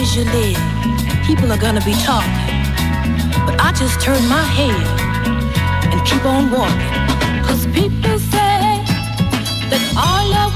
as you live, people are gonna be talking. But I just turn my head and keep on walking. Cause people say that all of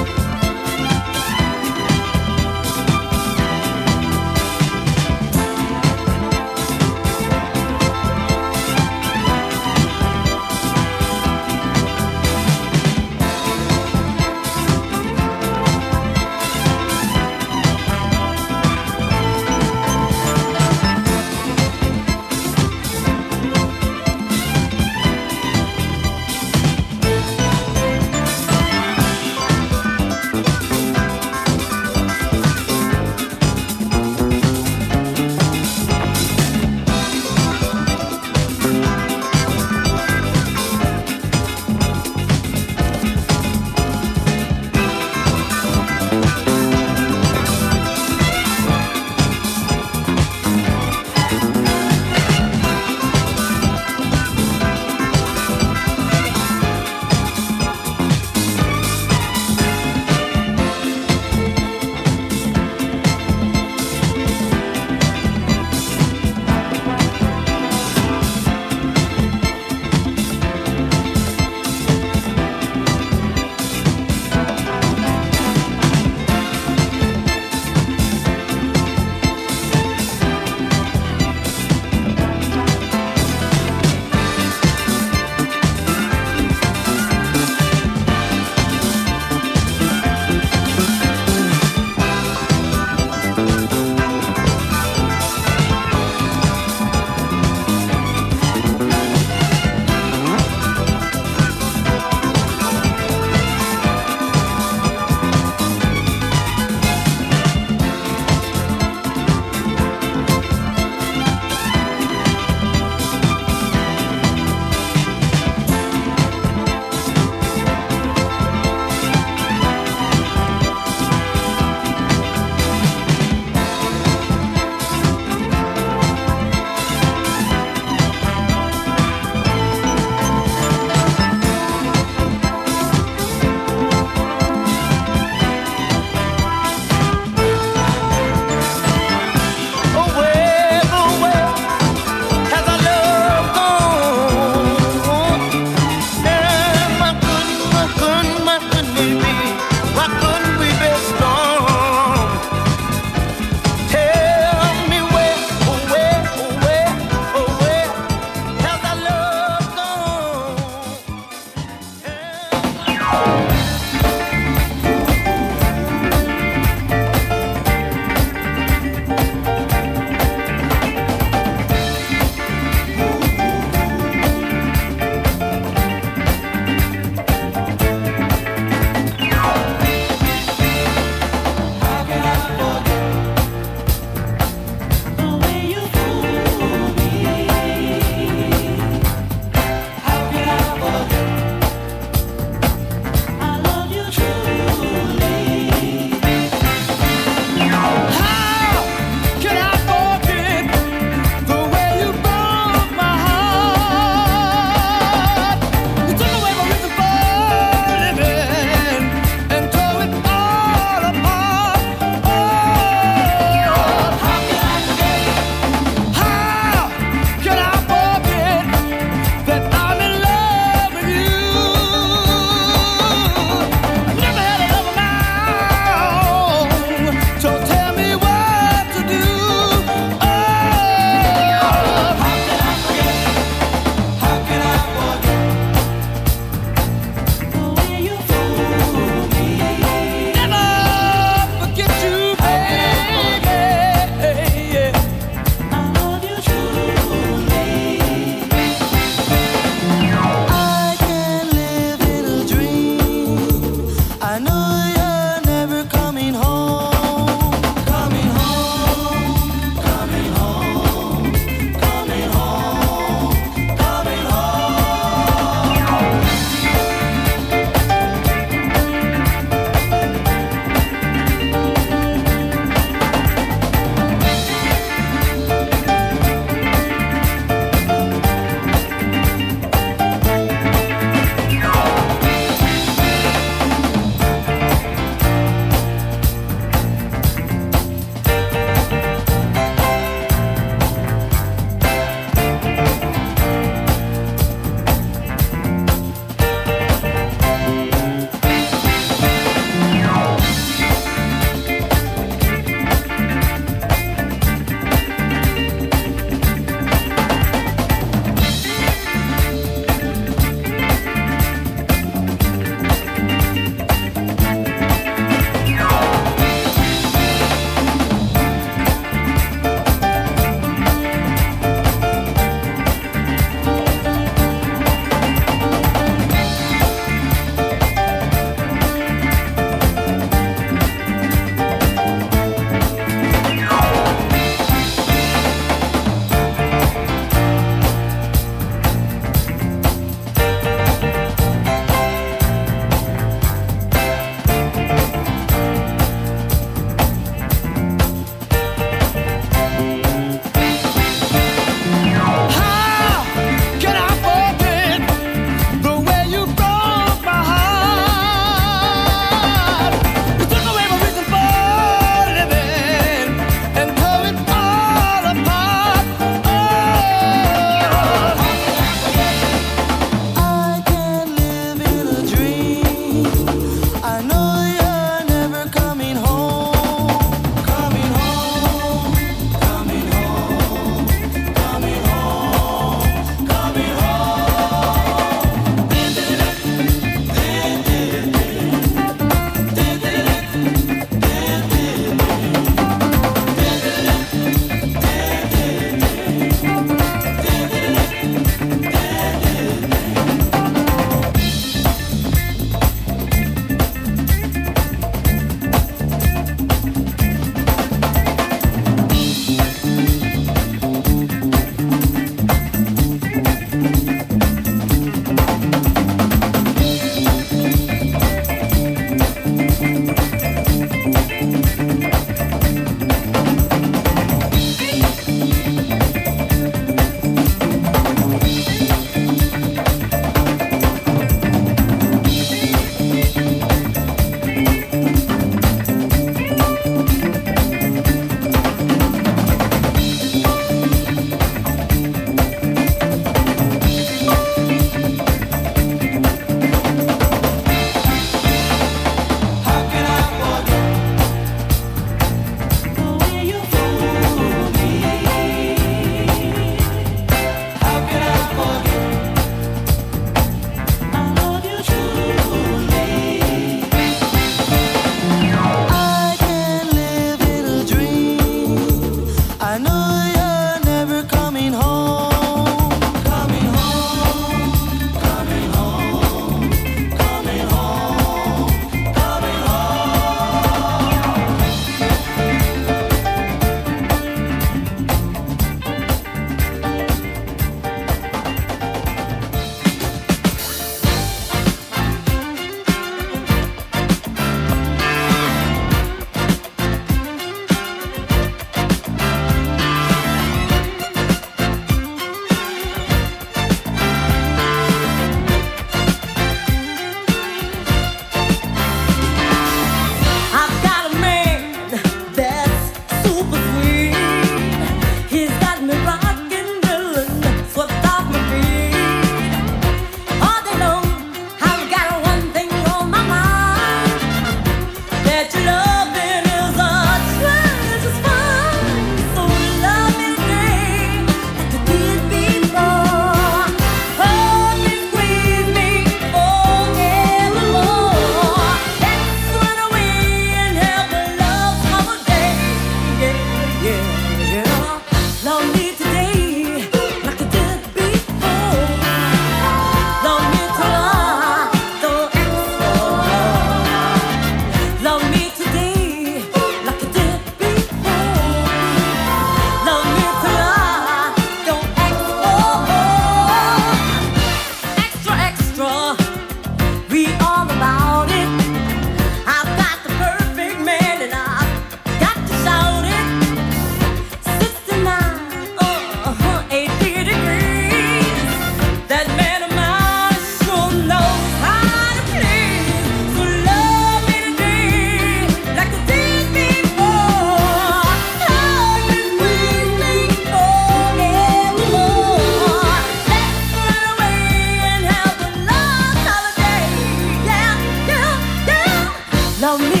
Love me.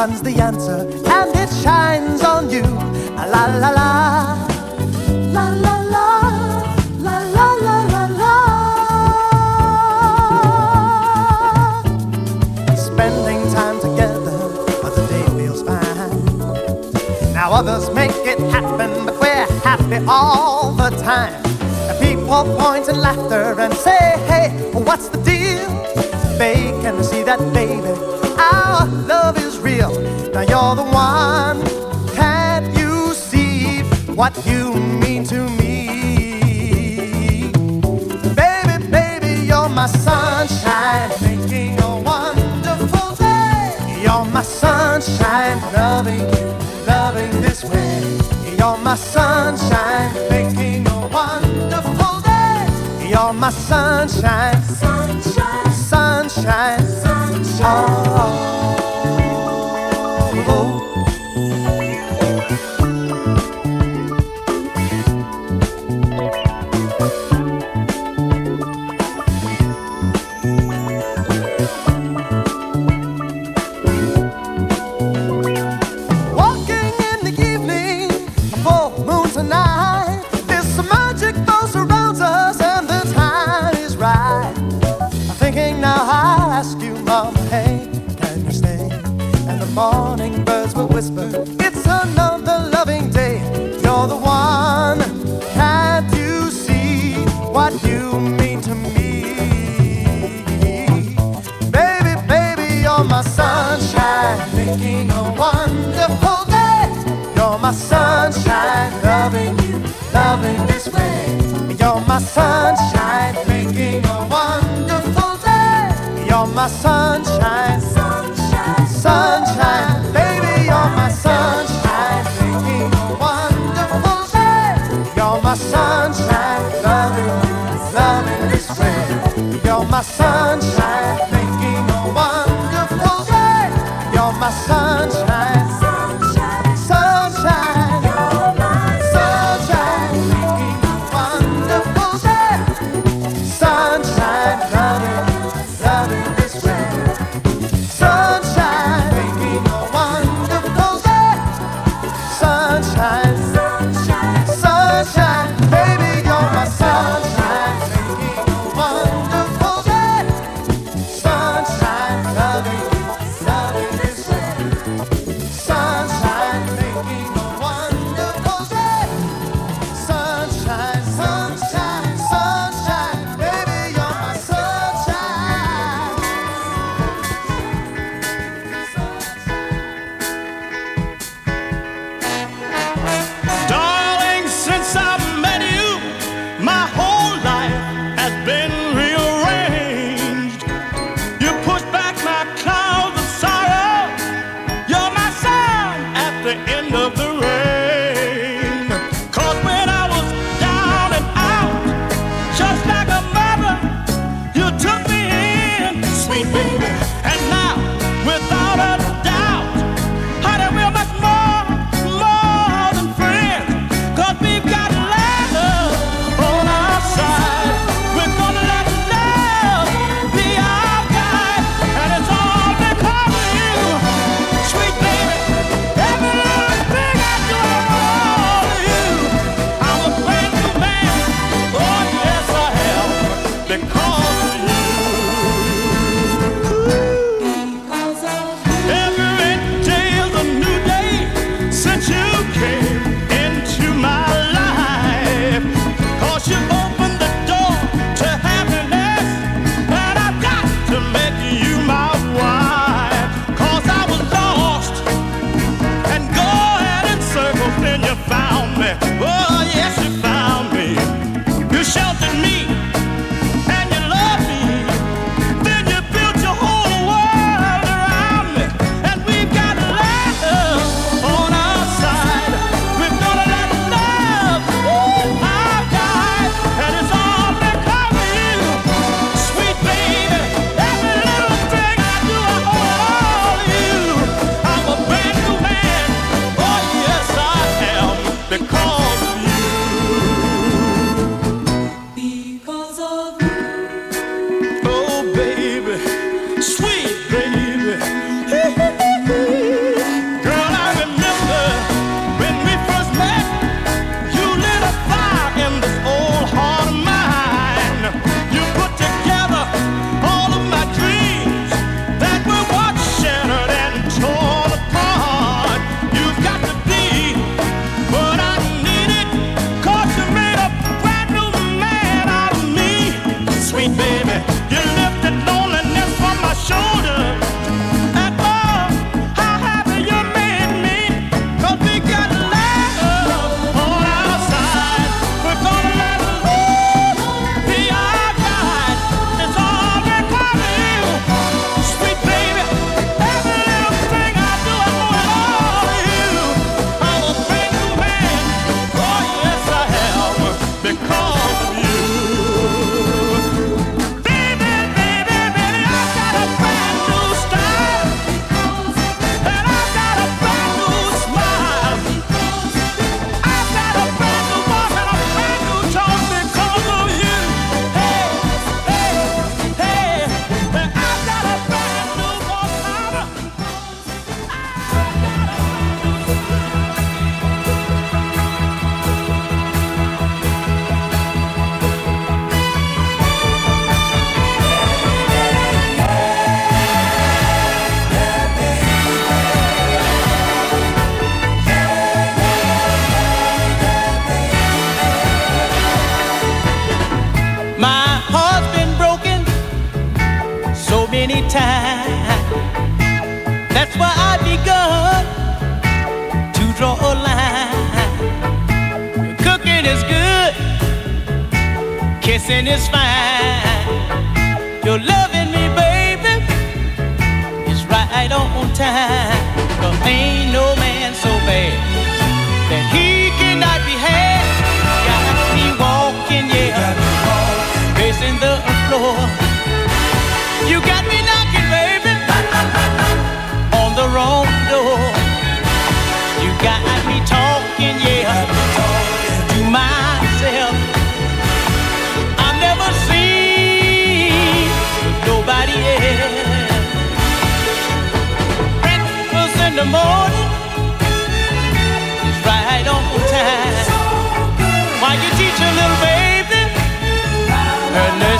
Sun's the answer, and it shines on you. La la la la. La la la. La la la la la. Spending time together, but the day feels fine. Now others make it happen, but all the time. And people point and laughter and say, hey, what's the deal? They can see that, baby, our love is real. Now you're the one. Can't you see what you mean to me? Baby, baby, you're my sunshine, making a wonderful day. You're my sunshine, loving my sunshine, making a wonderful day. You're my sunshine, sunshine, sunshine, sunshine. Oh. My sunshine, and it's fine. You're loving me, baby, It's right on time. There ain't no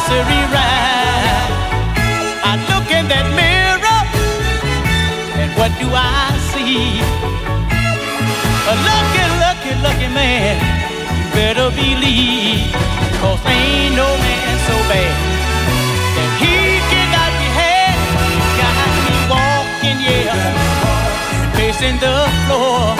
nursery rhyme. I look in that mirror, and what do I see? A lucky, lucky, lucky man. You better believe, cause ain't no man so bad. And he cannot be had. Got me walking, yeah, facing the floor.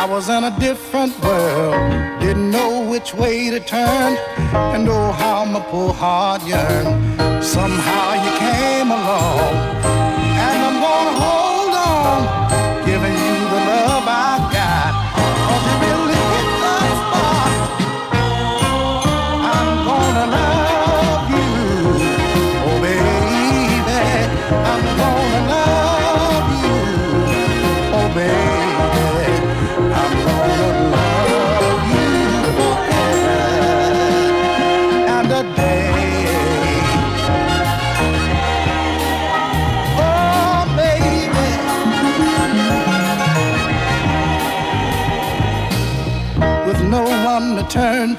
I was in a different world. Didn't know which way to turn, and oh, how my poor heart yearned. Somehow you came along,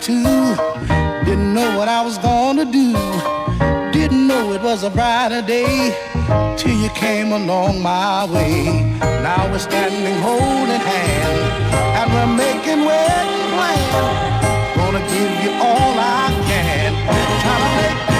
didn't know what I was gonna do. Didn't know it was a brighter day till you came along my way. Now we're standing holding hands and we're making wedding plans. Gonna give you all I can. Trying to make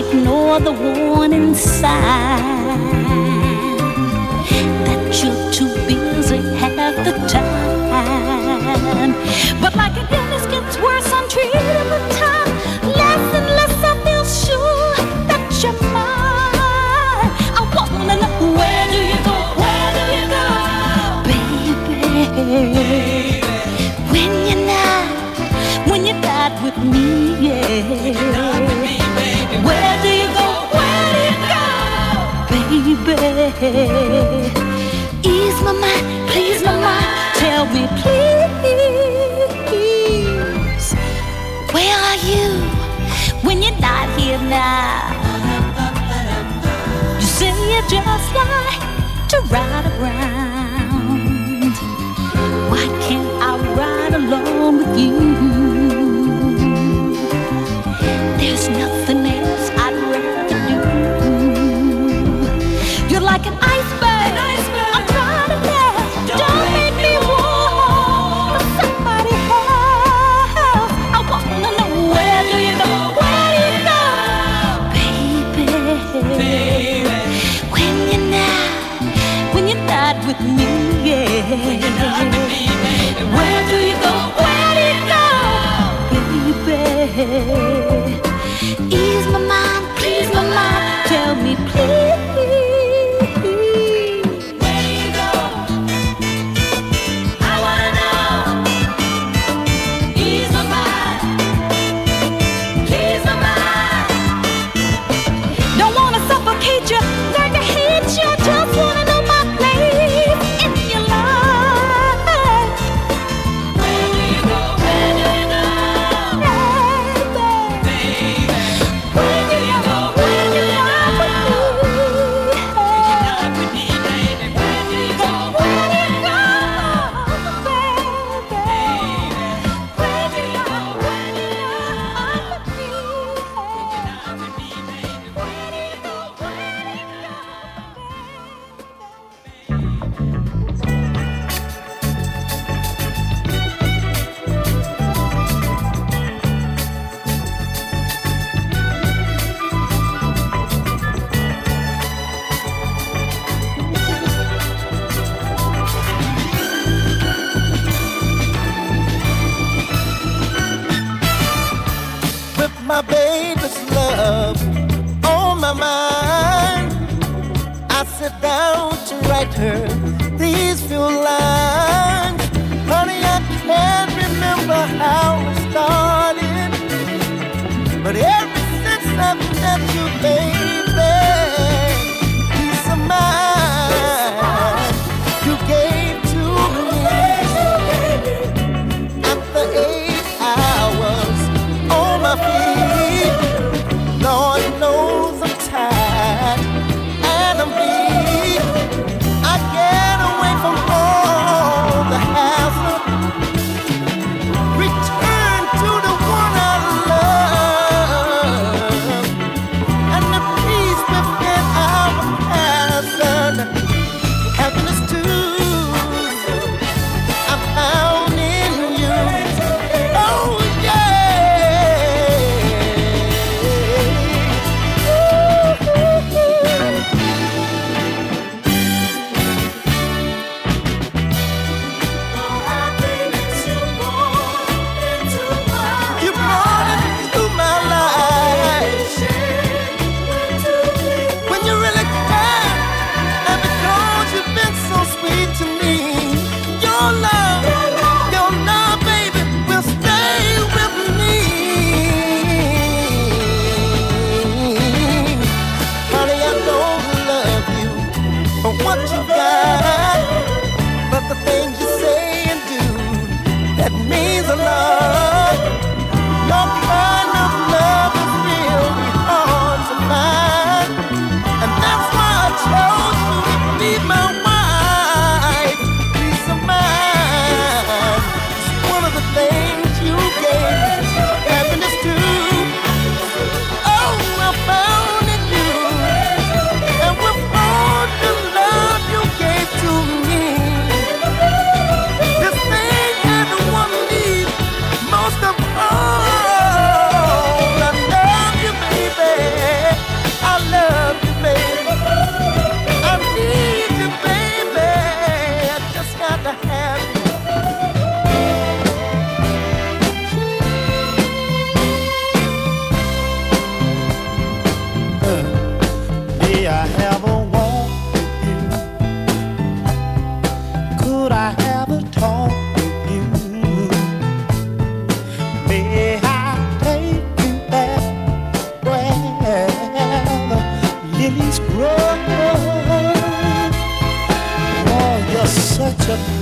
ignore the warning signs. Ride around. Why can't I ride along with you? Yeah.